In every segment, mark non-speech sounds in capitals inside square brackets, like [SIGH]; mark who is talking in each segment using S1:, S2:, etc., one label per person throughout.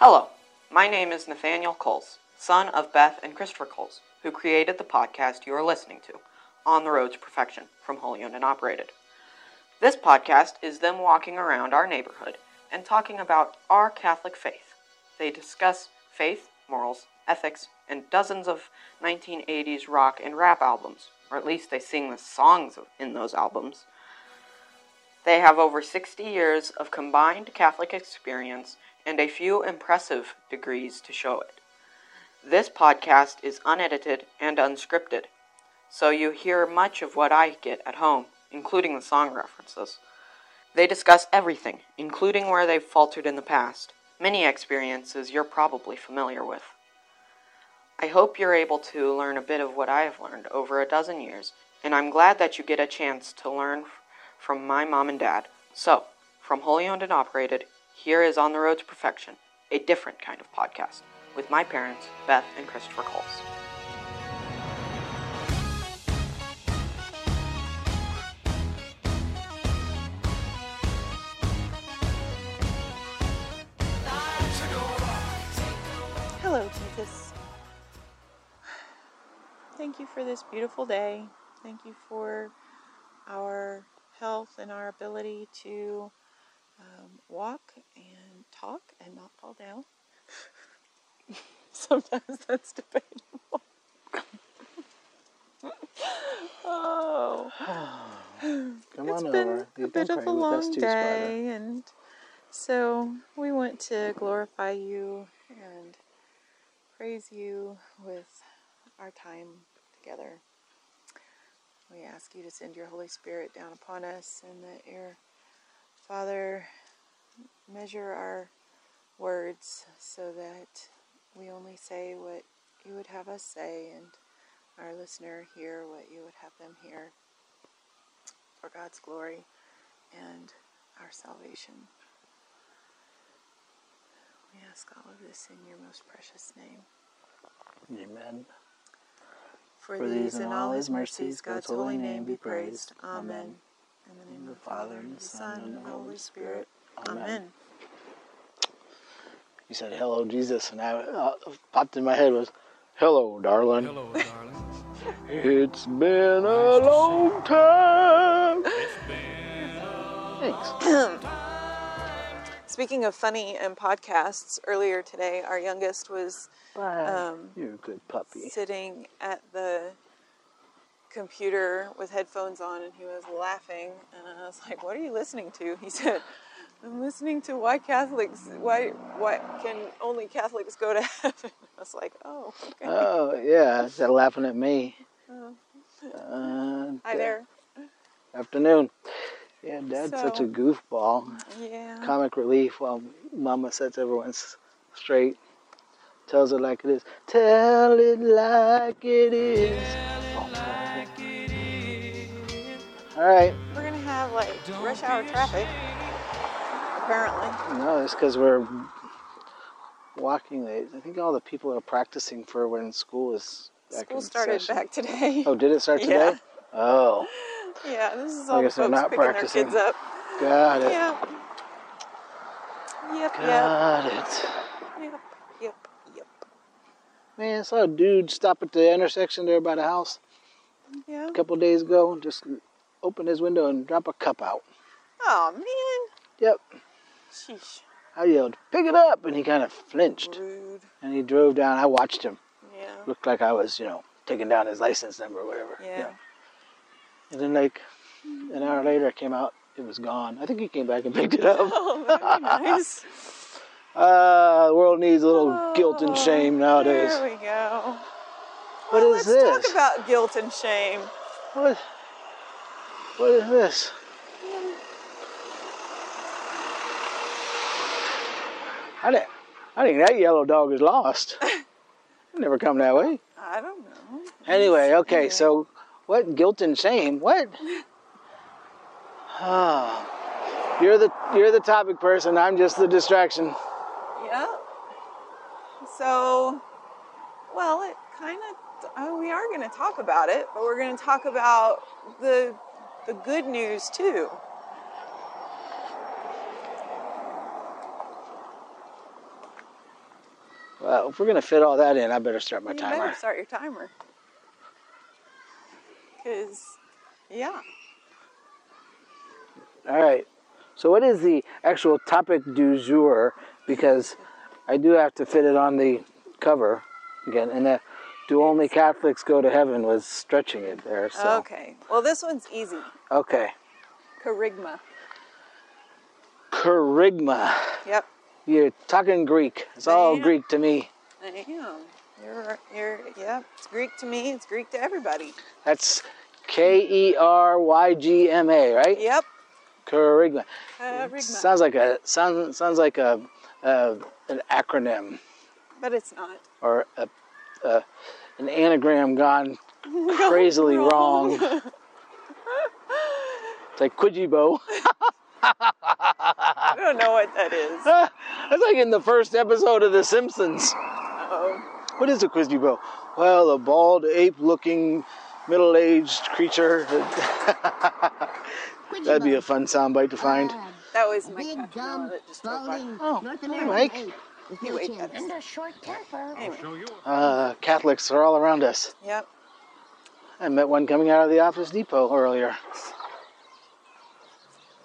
S1: Hello, my name is Nathaniel Coles, son of Beth and Christopher Coles, who created the podcast you are listening to, On the Road to Perfection, from Wholly Owned and Operated. This podcast is them walking around our neighborhood and talking about our Catholic faith. They discuss faith, morals, ethics, and dozens of 1980s rock and rap albums, or at least they sing the songs in those albums. They have over 60 years of combined Catholic experience and a few impressive degrees to show it. This podcast is unedited and unscripted, so you hear much of what I get at home, including the song references. They discuss everything, including where they've faltered in the past, many experiences you're probably familiar with. I hope you're able to learn a bit of what I have learned over a dozen years, and I'm glad that you get a chance to learn from my mom and dad. So, from Wholly Owned and Operated, here is On the Road to Perfection, a different kind of podcast, with my parents, Beth and Christopher Coles.
S2: Hello, Jesus. Thank you for this beautiful day. Thank you for our health and our ability to um, walk and talk and not fall down. [LAUGHS] Sometimes that's debatable. oh. [SIGHS]
S3: Come
S2: it's
S3: on
S2: been
S3: over.
S2: a
S3: You've
S2: bit of a
S3: praying with us
S2: long
S3: too,
S2: day, and so we want to glorify you and praise you with our time together. We ask you to send your Holy Spirit down upon us and that your Father measure our words so that we only say what you would have us say and our listener hear what you would have them hear for God's glory and our salvation. We ask all of this in your most precious name.
S3: Amen.
S2: For,
S3: For
S2: these and all his mercies, God's holy name be praised. Amen. In the name of the Father, and the Son, and the Holy Spirit.
S3: Amen.
S2: Amen.
S3: You said hello, Jesus, and I uh, popped in my head was, "Hello, darling.
S4: Hello, darling.
S3: It's been a long time." Thanks. [CLEARS THROAT]
S2: Speaking of funny and podcasts, earlier today, our youngest was
S3: Bye.
S2: Um,
S3: You're a good puppy.
S2: sitting at the computer with headphones on and he was laughing and I was like, "What are you listening to?" He said, "I'm listening to why Catholics why why can only Catholics go to [LAUGHS] heaven?" I was like, "Oh, okay."
S3: Oh yeah, instead of laughing at me.
S2: Oh.
S3: Uh,
S2: Hi there.
S3: Afternoon. Yeah, Dad's such a goofball.
S2: Yeah.
S3: Comic relief while Mama sets everyone straight. Tells it like it is. Tell it like it is. All right.
S2: We're gonna have like rush hour traffic. Apparently.
S3: No, it's because we're walking late. I think all the people are practicing for when school is back
S2: School started
S3: session.
S2: back today.
S3: Oh, did it start [LAUGHS]
S2: Yeah.
S3: today? Oh,
S2: Yeah, this is
S3: I
S2: all the
S3: guess they're
S2: folks
S3: not
S2: picking
S3: practicing.
S2: their kids up.
S3: got it.
S2: Yep. Yep, yep,
S3: Got it.
S2: yep, yep, yep.
S3: Man, I saw a dude stop at the intersection there by the house
S2: Yeah.
S3: a couple days ago just open his window and drop a cup out.
S2: Oh man.
S3: Yep.
S2: Sheesh.
S3: I yelled, pick it up! And he kind of flinched.
S2: Rude.
S3: And he drove down. I watched him.
S2: Yeah.
S3: Looked like I was, you know, taking down his license number or whatever.
S2: Yeah.
S3: And then, like, an hour later, I came out. It was gone. I think he came back and [LAUGHS] picked it up.
S2: Oh, very nice. [LAUGHS]
S3: Uh, the world needs a little guilt and shame nowadays.
S2: There we go.
S3: What
S2: Well,
S3: is
S2: let's
S3: this?
S2: talk about guilt and shame.
S3: What? What is this? I didn't. I think that yellow dog is lost. [LAUGHS] Never come that way.
S2: I don't know.
S3: Anyway, okay. So, what guilt and shame? What? [LAUGHS] Ah, you're the you're the topic person. I'm just the distraction.
S2: Yeah. So, well, it kind of. Oh, we are going to talk about it, but we're going to talk about the the good news too.
S3: Well, if we're gonna fit all that in, I better start my
S2: you
S3: timer.
S2: better start your timer. Cause, yeah.
S3: All right. So, what is the actual topic du jour? Because I do have to fit it on the cover again, and uh, do only Catholics go to heaven was stretching it there. So,
S2: Okay. Well, this one's easy.
S3: okay.
S2: Kerygma.
S3: Kerygma.
S2: Yep.
S3: You're talking Greek. It's all
S2: Yeah.
S3: Greek to me.
S2: I am. You're, you're, yep. It's Greek to me. It's Greek to everybody.
S3: That's K E R Y G M A, right?
S2: Yep. Kerygma.
S3: Sounds like a sounds sounds like a, a an acronym
S2: But it's not.
S3: or a, a an anagram gone [LAUGHS] crazily wrong. [LAUGHS] it's like Kwyjibo.
S2: I don't know what that is. [LAUGHS]
S3: That's like in the first episode of The Simpsons.
S2: Oh.
S3: What is a Kwyjibo? Well, a bald ape-looking middle-aged creature. That'd be a fun soundbite to find.
S2: That was my
S4: Big
S2: cat
S4: gum,
S2: that just drove
S3: Oh,
S4: North American
S3: Mike.
S4: ape with
S2: You
S4: no
S2: ate that.
S4: and a short temper.
S2: Anyway.
S3: Uh, Catholics are all around us.
S2: Yep.
S3: I met one coming out of the Office Depot earlier.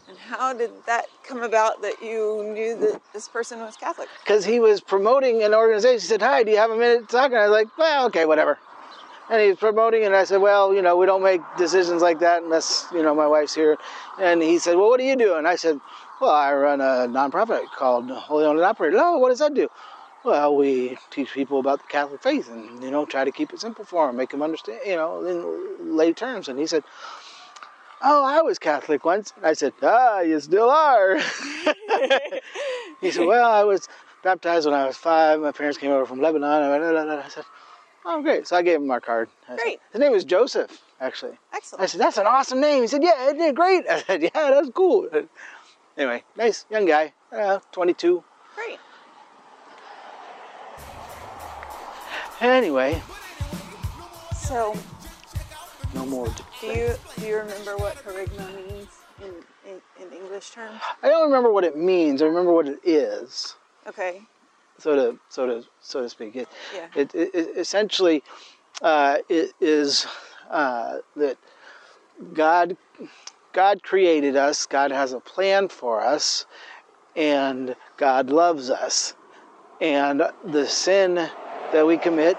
S2: And how did that come about that you knew that this person was Catholic?
S3: because he was promoting an organization. He said, "Hi, do you have a minute to talk?" And I was like, "Well, okay, whatever." And he was promoting, and I said, "Well, you know, we don't make decisions like that unless you know my wife's here." And he said, "Well, what do you do?" And I said, "Well, I run a nonprofit called Holy Owned and Operated." Oh, what does that do? Well, we teach people about the Catholic faith, and you know, try to keep it simple for them, make them understand, you know, in lay terms. And he said. Oh, I was Catholic once. And I said, Ah, you still are. [LAUGHS] He said, Well, I was baptized when I was five. My parents came over from Lebanon. I said, Oh, great. So I gave him our card. I said-
S2: Great.
S3: His name was Joseph, actually.
S2: Excellent.
S3: I said, That's an awesome name. He said, Yeah, isn't it great? [LAUGHS] I said, Yeah, that's cool. Anyway, nice young guy, uh, 22.
S2: Great.
S3: Anyway,
S2: So,
S3: no more.
S2: do you do you remember what kerygma means in, in, in English terms?
S3: I don't remember what it means. I remember what it is,
S2: Okay.
S3: so to so to so to speak. It
S2: Yeah.
S3: it, it, it essentially uh, it is uh, that God God created us. God has a plan for us, and God loves us. And the sin that we commit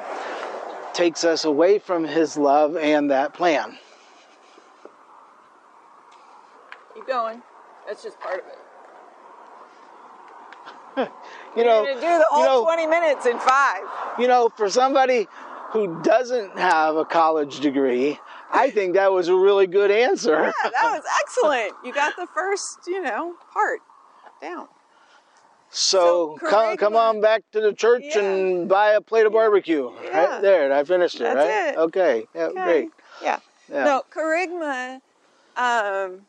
S3: takes us away from His love and that plan.
S2: Keep going. That's just part of it. [LAUGHS]
S3: You know,
S2: gonna do the whole
S3: you know,
S2: 20 minutes in five.
S3: you know, for somebody who doesn't have a college degree, I think that was a really good answer.
S2: Yeah, that was excellent. You got the first, you know, part down.
S3: So,
S2: So,
S3: come, come on back to the church
S2: Yeah.
S3: and buy a plate of barbecue.
S2: Yeah.
S3: Right there, I finished it,
S2: That's
S3: right?
S2: it.
S3: Okay, yeah,
S2: Okay.
S3: great.
S2: Yeah.
S3: Yeah.
S2: No, kerygma. Um,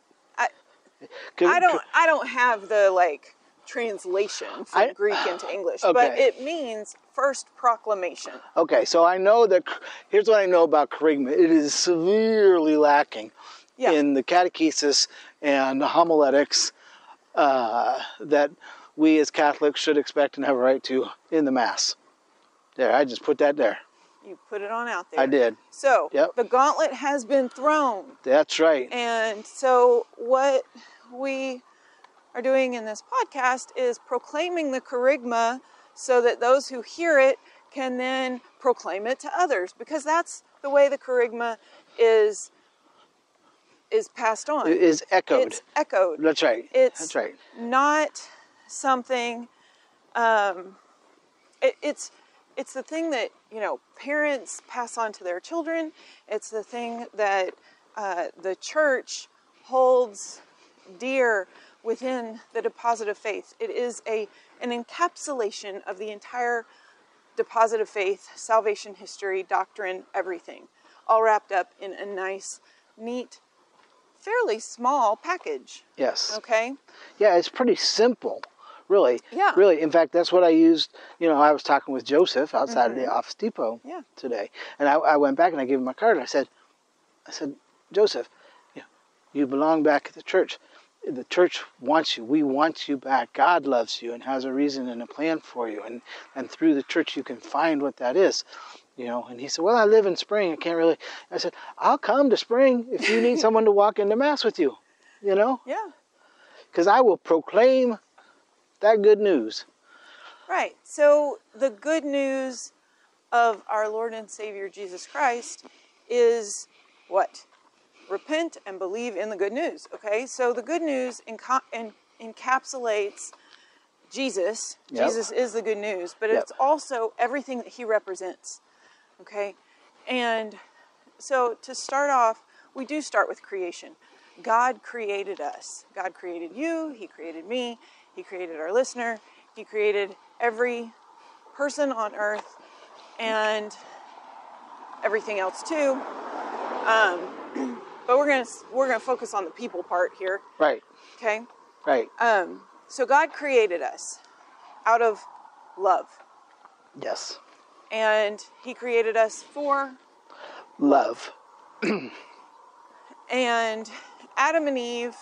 S3: Can-
S2: I don't. I don't have the like translation from
S3: I-
S2: Greek into English, [SIGHS] but it means first proclamation.
S3: Okay, so I know that. Here's what I know about kerygma. It is severely lacking
S2: Yeah.
S3: in the catechesis and homiletics uh, that we as Catholics should expect and have a right to in the Mass. There, I just put that there.
S2: You put it on out there.
S3: I did.
S2: So
S3: Yep.
S2: the gauntlet has been thrown.
S3: That's right.
S2: And so, what we are doing in this podcast is proclaiming the kerygma so that those who hear it can then proclaim it to others because that's the way the kerygma is is passed on.
S3: It is echoed.
S2: It's echoed.
S3: That's right.
S2: It's
S3: That's right.
S2: not something. Um, it, it's it's the thing that you know parents pass on to their children. It's the thing that uh, the church holds dear within the deposit of faith. It is a an encapsulation of the entire deposit of faith, salvation history, doctrine, everything, all wrapped up in a nice, neat, fairly small package.
S3: Yes.
S2: Okay.
S3: Yeah, it's pretty simple, really.
S2: Yeah.
S3: Really. In fact, that's what I used. You know, I was talking with Joseph outside of the Office Depot
S2: Mm-hmm. Yeah.
S3: today, and I, I went back and I gave him my card. I said, I said, Joseph, you belong back at the church. The church wants you. We want you back. God loves you and has a reason and a plan for you. And, and through the church, you can find what that is. You know, and he said, Well, I live in spring. I can't really. I said, I'll come to spring if you need [LAUGHS] someone to walk into Mass with you. You know,
S2: Yeah.
S3: because I will proclaim that good news.
S2: Right. So the good news of our Lord and Savior Jesus Christ is what? Repent and believe in the good news. Okay. So the good news enca- en- encapsulates Jesus.
S3: Yep.
S2: Jesus is the good news, but
S3: Yep.
S2: it's also everything that he represents. Okay. And so to start off, we do start with creation. God created us. God created you, He created me, He created our listener, He created every person on earth and everything else too. Um, [CLEARS THROAT] but we're gonna we're gonna focus on the people part here,
S3: Right,
S2: okay?
S3: right.
S2: Um, so God created us out of love,
S3: yes.
S2: and He created us for
S3: Love. [CLEARS THROAT]
S2: And Adam and Eve,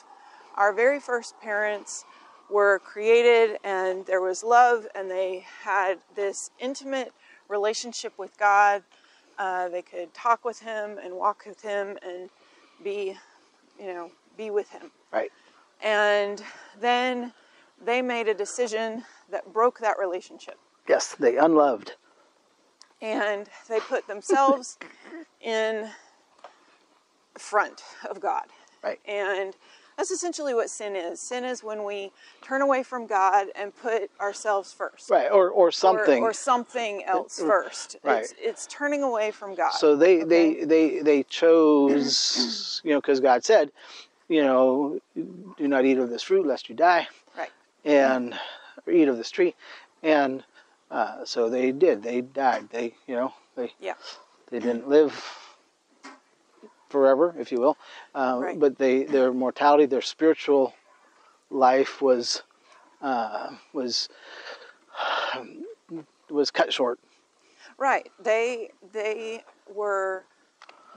S2: our very first parents, were created and there was love and they had this intimate relationship with God. Uh, they could talk with Him and walk with Him and be, you know, be with Him.
S3: Right.
S2: And then they made a decision that broke that relationship
S3: Yes, they unloved.
S2: and they put themselves [LAUGHS] in front of God.
S3: Right.
S2: And that's essentially what sin is. Sin is when we turn away from God and put ourselves first.
S3: Right, or or
S2: Or-
S3: something.
S2: Or, something else first.
S3: Right.
S2: It's, it's turning away from God.
S3: so they
S2: okay?
S3: they they they chose, you know, because God said, you know, do not eat of this fruit lest you die,
S2: Right.
S3: and or eat of this tree, and uh, so they did. They died. They you know they
S2: Yeah.
S3: they didn't live forever, if you will, uh,
S2: Right.
S3: but they their mortality, their spiritual life was uh, was [SIGHS] was cut short.
S2: Right. They they were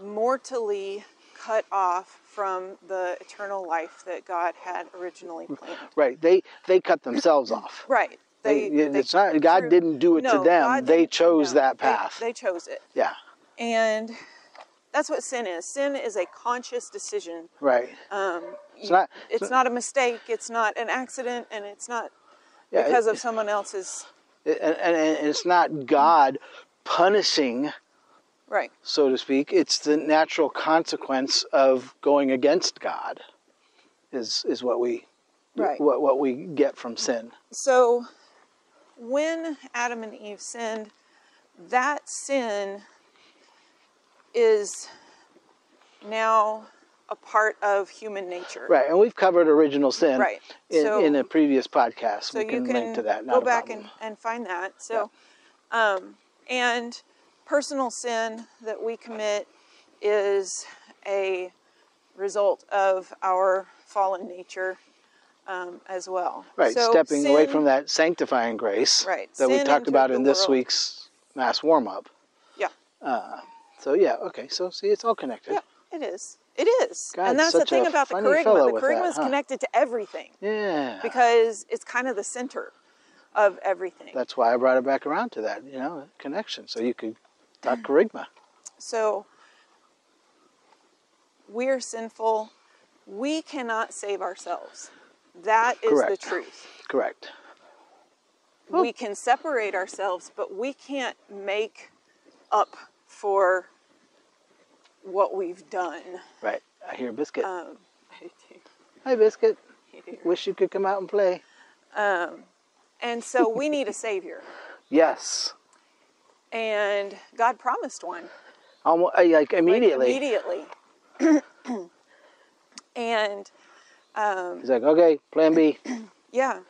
S2: mortally cut off from the eternal life that God had originally planned.
S3: Right. They they cut themselves off. [CLEARS THROAT]
S2: Right.
S3: They,
S2: They,
S3: it's not God didn't do it
S2: no,
S3: to them.
S2: God
S3: they chose
S2: no,
S3: that
S2: they-
S3: path.
S2: They, chose it.
S3: yeah.
S2: And that's what sin is. Sin is a conscious decision.
S3: Right.
S2: Um,
S3: It's
S2: you-
S3: not-
S2: it's not a mistake. It's not an accident, and it's not
S3: Yeah,
S2: because
S3: it-
S2: of someone else's.
S3: and, and, and it's not God punishing,
S2: Right.
S3: so to speak. It's the natural consequence of going against God. Is is what we
S2: Right.
S3: what what we get from sin.
S2: So, when Adam and Eve sinned, that sin is now a part of human nature.
S3: Right. And we've covered original sin
S2: Right.
S3: in,
S2: So-
S3: in a previous podcast.
S2: So
S3: we
S2: you
S3: can,
S2: can
S3: link to that. Not
S2: go back and, and find that. So, um, and personal sin that we commit is a result of our fallen nature um, as well.
S3: Right,
S2: So
S3: stepping away from that sanctifying grace
S2: Right,
S3: that we talked about in this
S2: world.
S3: week's mass warm up.
S2: Yeah.
S3: So yeah, okay. So see, it's all connected.
S2: Yeah, it is. It is.
S3: God,
S2: and that's the thing about the
S3: fellow
S2: The
S3: with
S2: is
S3: huh?
S2: connected to everything
S3: Yeah.
S2: because it's kind of the center of everything.
S3: That's why I brought it back around to that, you know, connection. So you could talk [SIGHS] kerygma.
S2: So we're sinful. We cannot save ourselves. That is
S3: Correct.
S2: the truth.
S3: Correct.
S2: We can separate ourselves, but we can't make up for what we've done.
S3: Right. I hear Biscuit.
S2: Um, [LAUGHS]
S3: Hi, Biscuit. Wish you could come out and play.
S2: Um, and so we need a savior.
S3: Yes.
S2: And God promised one.
S3: Almost like
S2: like,
S3: immediately.
S2: immediately. [CLEARS THROAT] and
S3: He's like, okay, Plan B. [CLEARS THROAT]
S2: Yeah.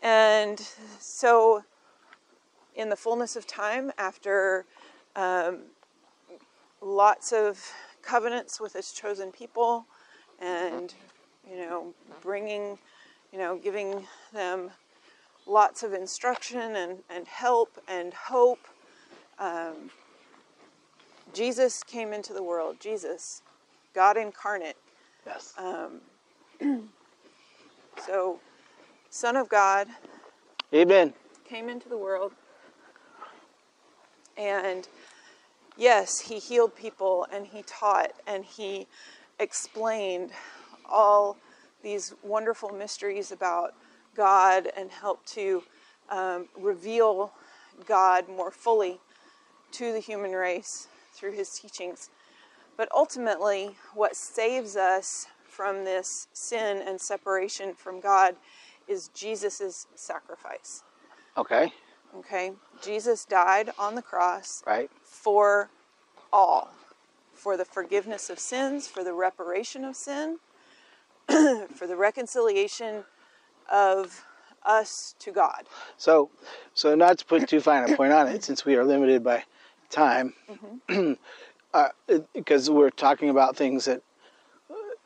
S2: And so, in the fullness of time, after um, lots of covenants with his chosen people, and, you know, bringing, you know, giving them lots of instruction and, and help and hope, um, Jesus came into the world. Jesus, God incarnate,
S3: Yes.
S2: Uh, [CLEARS THROAT] So, Son of God
S3: Amen.
S2: came into the world, and yes, he healed people and he taught and he explained all these wonderful mysteries about God and helped to um, reveal God more fully to the human race through his teachings. But ultimately, what saves us from this sin and separation from God is Jesus' sacrifice.
S3: Okay.
S2: Okay? Jesus died on the cross
S3: Right.
S2: For all for the forgiveness of sins, for the reparation of sin, [CLEARS THROAT] for the reconciliation of us to God.
S3: So, so not to put too fine a point on it, since we are limited by time, [CLEARS THROAT] uh, because we're talking about things that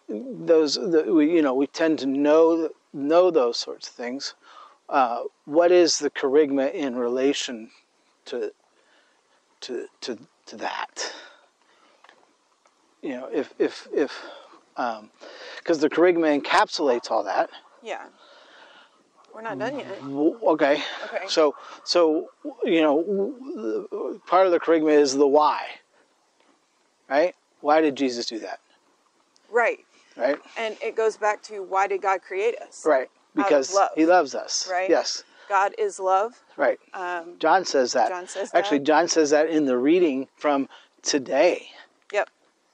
S3: those that we you know we tend to know know those sorts of things. Uh, what is the kerygma in relation to to to to that? You know, if if if um because the kerygma encapsulates all that.
S2: Yeah. We're not done yet.
S3: Okay.
S2: Okay.
S3: So, so you know, part of the kerygma is the why, right? Why did Jesus do that?
S2: Right.
S3: Right.
S2: And it goes back to why did God create us?
S3: Right. Because
S2: love.
S3: He loves us.
S2: Right.
S3: Yes.
S2: God is love.
S3: Right.
S2: Um,
S3: John says that.
S2: John says that.
S3: Actually,
S2: that.
S3: John says that in the reading from today.
S2: yep.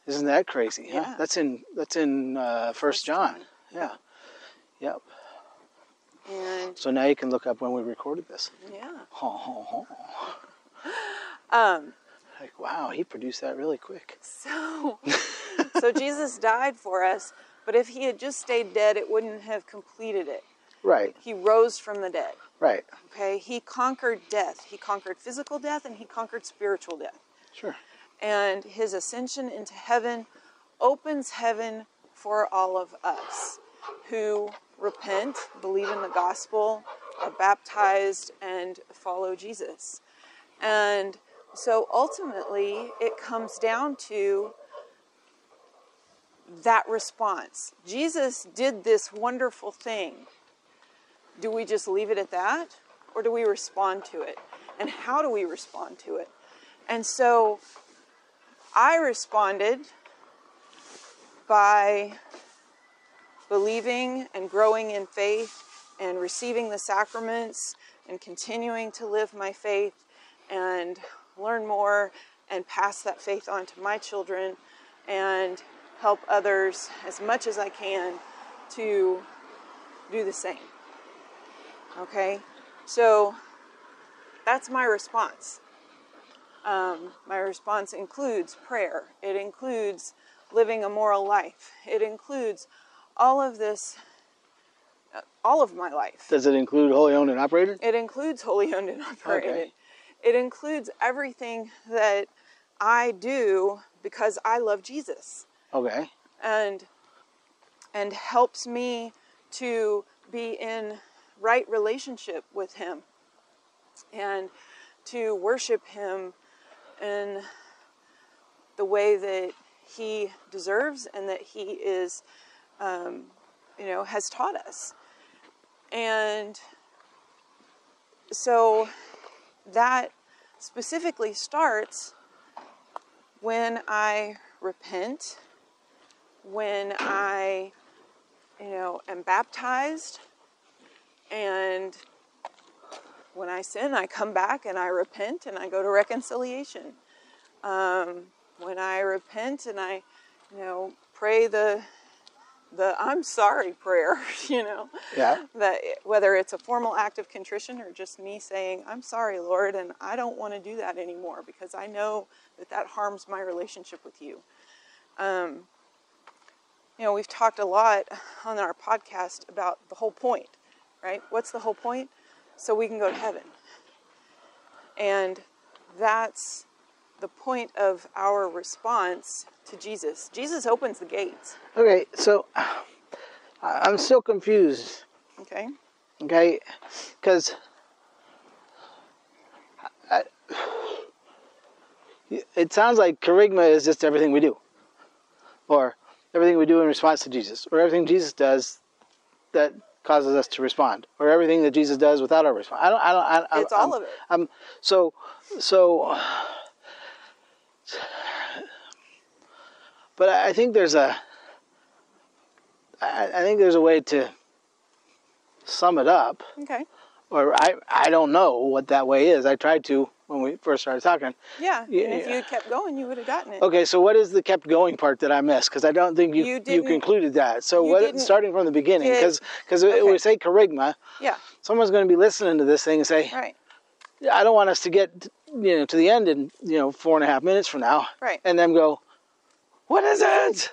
S3: Isn't that crazy? huh?
S2: Yeah.
S3: That's in that's in uh, First John. Yeah. Yep.
S2: And
S3: So now you can look up when we recorded this.
S2: yeah. [LAUGHS]
S3: Ho.
S2: Um,
S3: Like, wow, he produced that really quick. [LAUGHS]
S2: so, so Jesus died for us, but if he had just stayed dead, it wouldn't have completed it.
S3: Right.
S2: He rose from the dead.
S3: Right.
S2: Okay, he conquered death. He conquered physical death and he conquered spiritual death.
S3: Sure.
S2: And his ascension into heaven opens heaven for all of us who repent, believe in the gospel, are baptized, and follow Jesus. And so ultimately, it comes down to that response. Jesus did this wonderful thing do we just leave it at that or do we respond to it? And how do we respond to it? And so i responded by believing and growing in faith and receiving the sacraments and continuing to live my faith and learn more and pass that faith on to my children and help others as much as i can to do the same Okay, so that's my response. Um, my response includes prayer, it includes living a moral life, it includes all of this, uh, all of my life.
S3: Does it include wholly owned and operated?
S2: It includes wholly owned and operated.
S3: Okay.
S2: It includes everything that I do because I love Jesus
S3: Okay.
S2: and and helps me to be in right relationship with him and to worship him in the way that he deserves and that he is um, you know has taught us. And so that specifically starts when i repent when I, you know, am baptized, and when I sin, I come back and I repent and I go to reconciliation. Um, when I repent and I, you know, pray the the I'm sorry prayer, [LAUGHS] you know,
S3: Yeah.
S2: that whether it's a formal act of contrition or just me saying I'm sorry, Lord, and I don't want to do that anymore because I know that that harms my relationship with you. Um, you know, we've talked a lot on our podcast about the whole point, right? What's the whole point? So we can go to heaven. And that's the point of our response to Jesus. Jesus opens the gates,
S3: Okay. So [SIGHS] I'm still confused.
S2: okay?
S3: Okay, because [SIGHS] it sounds like kerygma is just everything we do, or everything we do in response to Jesus, or everything Jesus does that causes us to respond, or everything that Jesus does without our response. I don't. I don't. I,
S2: It's all
S3: I'm-
S2: of it.
S3: I'm so so. But I I think there's a. I I think there's a way to sum it up,
S2: Okay.
S3: or I I don't know what that way is. I tried to when we first started talking.
S2: Yeah.
S3: Yeah,
S2: and if you kept going, you would have gotten it.
S3: Okay, so what is the kept going part that I missed? Because I don't think you
S2: You
S3: you, concluded that. So what? Starting from the beginning, because because
S2: okay.
S3: would say kerygma.
S2: Yeah.
S3: Someone's going to be listening to this thing and say,
S2: Right.
S3: I don't want us to get you know to the end in you know four and a half minutes from now,
S2: Right.
S3: and then go, "What is it?"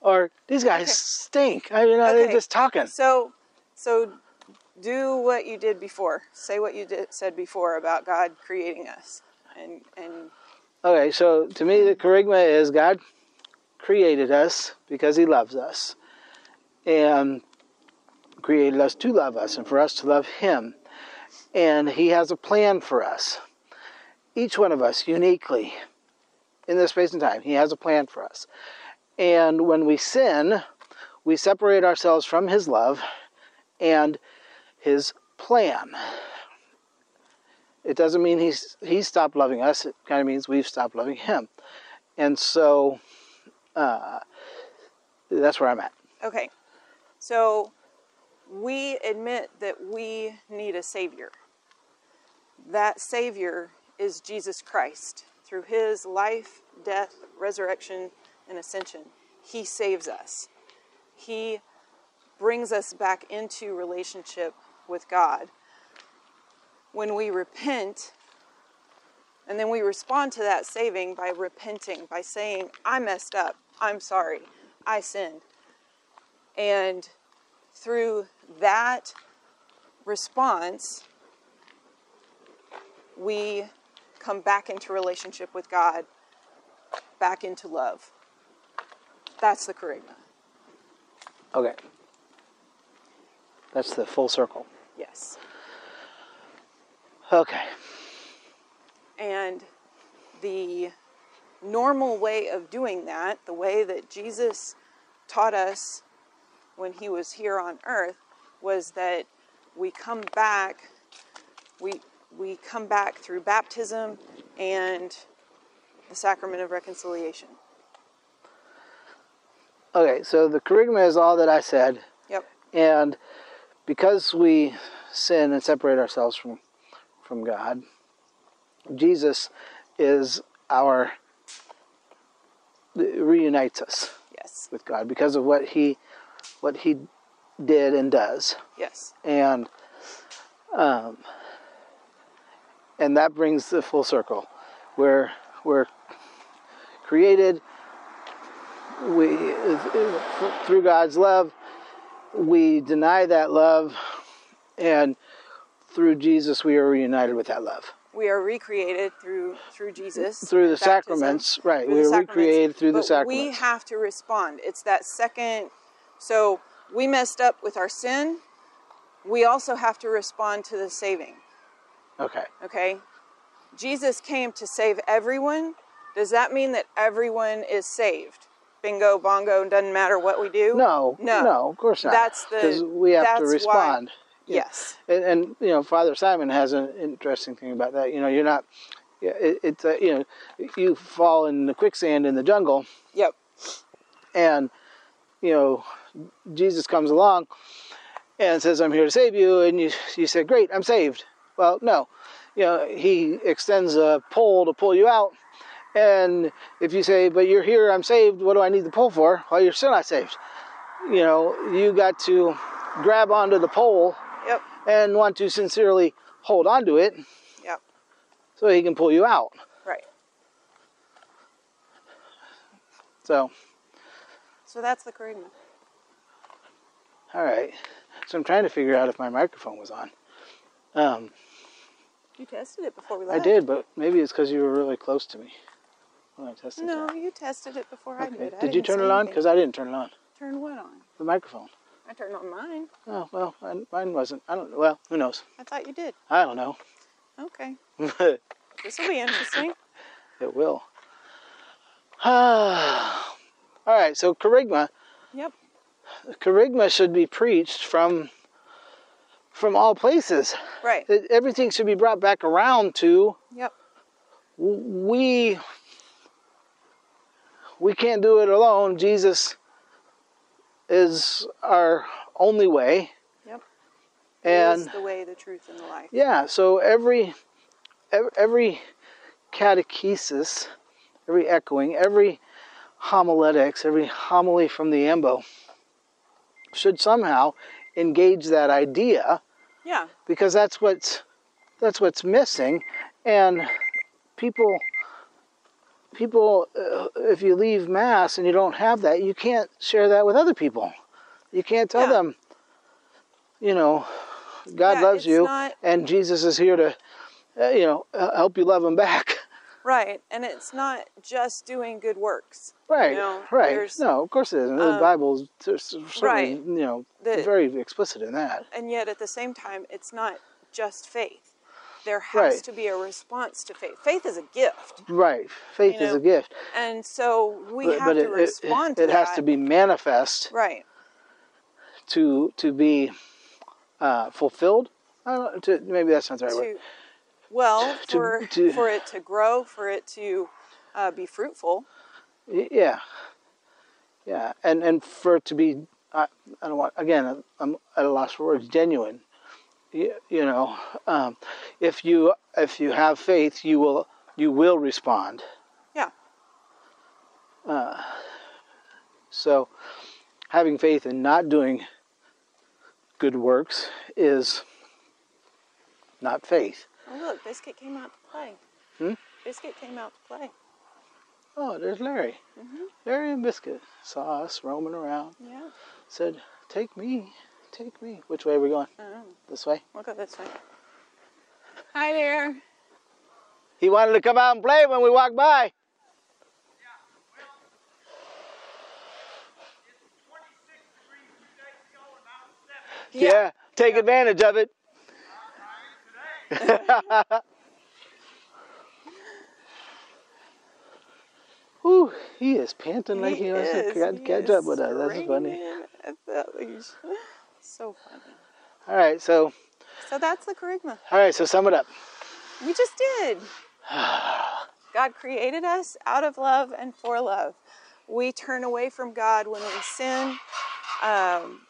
S3: Or these guys
S2: Okay.
S3: stink. I mean, they're just talking.
S2: So, so do what you did before. Say what you did, said before about God creating us, and and
S3: Okay, so to me, the kerygma is God created us because He loves us, and created us to love us, and for us to love Him, and He has a plan for us. Each one of us uniquely, in this space and time, He has a plan for us. And when we sin, we separate ourselves from His love and His plan. It doesn't mean he's he's stopped loving us. It kind of means we've stopped loving him, and so uh, that's where I'm at.
S2: okay. So we admit that we need a savior. That savior is Jesus Christ. Through his life, death, resurrection, and ascension, he saves us. He brings us back into relationship with God. When we repent, and then we respond to that saving by repenting, by saying, I messed up, I'm sorry, I sinned. And through that response, we come back into relationship with God, back into love. That's the kerygma.
S3: Okay, that's the full circle.
S2: Yes.
S3: Okay,
S2: And the normal way of doing that, the way that Jesus taught us when he was here on earth, was that we come back, we, we come back through baptism and the sacrament of reconciliation.
S3: okay. So the kerygma is all that I said,
S2: Yep.
S3: and because we sin and separate ourselves from from God, Jesus is our reunites us
S2: Yes.
S3: with God because of what he what he did and does.
S2: Yes.
S3: and um, and that brings the full circle where we're created we through God's love we deny that love and through Jesus we are reunited with that love
S2: We are recreated through through Jesus.
S3: through the
S2: Baptism.
S3: sacraments right we are
S2: sacraments.
S3: recreated through the sacraments
S2: We have to respond. It's that second. So we messed up with our sin. We also have to respond to the saving.
S3: okay
S2: Okay? Jesus came to save everyone. Does that mean that everyone is saved? Bingo, bongo, doesn't matter what we do?
S3: no
S2: No.
S3: no of course not.
S2: That's the-
S3: because we have to
S2: that's why-
S3: respond.
S2: Yes.
S3: and, and you know father simon has an interesting thing about that. You know you're not it, it's a, you know you fall in the quicksand in the jungle.
S2: Yep.
S3: and you know jesus comes along and says i'm here to save you. And you you say great i'm saved. Well no. You know he extends a pole to pull you out and if you say but you're here i'm saved what do i need the pole for well you're still not saved you know you got to grab onto the pole
S2: Yep.
S3: and want to sincerely hold on to it
S2: Yep.
S3: so he can pull you out.
S2: Right.
S3: So,
S2: So that's the kerygma.
S3: all right. So I'm trying to figure out if my microphone was on. Um,
S2: You tested it before we left.
S3: I did, but maybe it's because you were really close to me I tested
S2: No,
S3: that.
S2: you tested it before I
S3: Okay.
S2: did. I
S3: Did you turn it on? Because I didn't turn it on.
S2: Turn what on?
S3: The microphone.
S2: I turned on mine.
S3: Oh well, mine, mine wasn't. I don't. Well, who knows?
S2: I thought you did.
S3: I don't know.
S2: Okay. [LAUGHS] This will be interesting.
S3: It will. [SIGHS] all right. So kerygma.
S2: Yep.
S3: Kerygma should be preached from from all places.
S2: Right.
S3: Everything should be brought back around to
S2: Yep.
S3: we we can't do it alone. Jesus is our only way.
S2: Yep.
S3: And
S2: the way, the truth, and the life.
S3: yeah, so every every catechesis, every echoing, every homiletics, every homily from the ambo should somehow engage that idea
S2: Yeah.
S3: because that's what's that's what's missing and people people uh, if you leave mass and you don't have that you can't share that with other people you can't tell
S2: Yeah.
S3: them you know god
S2: Yeah,
S3: loves you
S2: not-
S3: and jesus is here to uh, you know uh, help you love him back [LAUGHS]
S2: Right. And it's not just doing good works.
S3: right
S2: know,
S3: right
S2: there's-
S3: no of course it isn't the
S2: um,
S3: bible's cer- certainly
S2: right.
S3: you know
S2: The-
S3: very explicit in that
S2: And yet at the same time, it's not just faith. There has
S3: Right.
S2: to be a response to faith. Faith is a gift.
S3: right faith
S2: You
S3: is a gift
S2: And so we
S3: but,
S2: have
S3: but
S2: to
S3: it,
S2: respond
S3: it,
S2: to
S3: it It
S2: has
S3: to be manifest
S2: Right.
S3: to to be uh, fulfilled. I don't know, to, maybe that's not the right word.
S2: Well,
S3: To-
S2: for,
S3: to-
S2: for it to grow, for it to uh, be fruitful.
S3: Yeah, yeah, and and for it to be, I, I don't want again. I'm at a loss for words. Genuine. You, you know, um, if you if you have faith, you will you will respond.
S2: Yeah.
S3: So, having faith and not doing good works is not faith.
S2: Oh, look, Biscuit came out to play.
S3: Hmm?
S2: Biscuit came out to play.
S3: Oh, there's Larry.
S2: Mm-hmm.
S3: Larry and Biscuit saw us roaming around.
S2: Yeah.
S3: Said, "Take me, take me." Which way are we going? This way.
S2: we'll go this way. Hi there.
S3: He wanted to come out and play when we walked by. Yeah, take advantage of it. [LAUGHS] Whew, he is panting like he, wants to catch,
S2: He
S3: up with us. That's funny.
S2: Screaming at that leash. So funny.
S3: All right, so
S2: So that's the kerygma.
S3: all right, so sum it up.
S2: We just did. [SIGHS] God created us out of love and for love. We turn away from God when we sin um,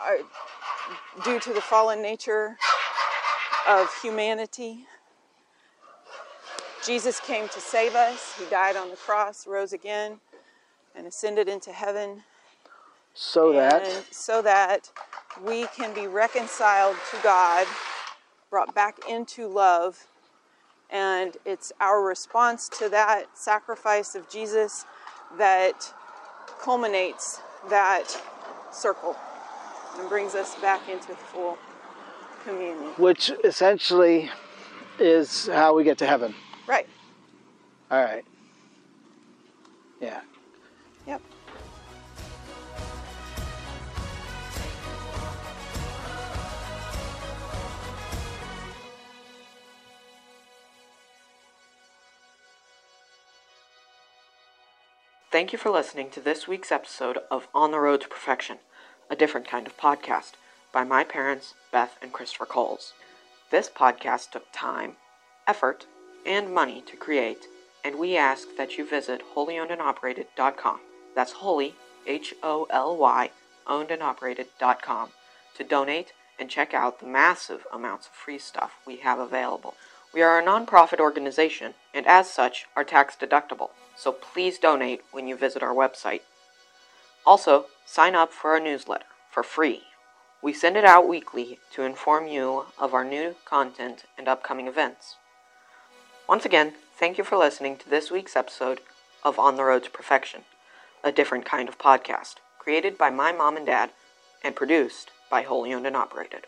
S2: are, due to the fallen nature of humanity. Jesus came to save us. He died on the cross, rose again, and ascended into heaven
S3: So that
S2: so that we can be reconciled to God, brought back into love, and it's our response to that sacrifice of Jesus that culminates that circle and brings us back into full communion.
S3: which essentially is how we get to heaven.
S2: Right.
S3: All right. Yeah.
S2: Yep.
S1: Thank you for listening to this week's episode of On the Road to Perfection, a different kind of podcast by my parents, Beth and Christopher Coles. This podcast took time, effort, and money to create, and we ask that you visit holyownedandoperated.com. That's holy, H O L Y, ownedandoperated.com to donate and check out the massive amounts of free stuff we have available. We are a nonprofit organization and, as such, are tax deductible, so please donate when you visit our website. Also, sign up for our newsletter for free. We send it out weekly to inform you of our new content and upcoming events. Once again, thank you for listening to this week's episode of On the Road to Perfection, a different kind of podcast, created by my mom and dad and produced by Wholly Owned and Operated.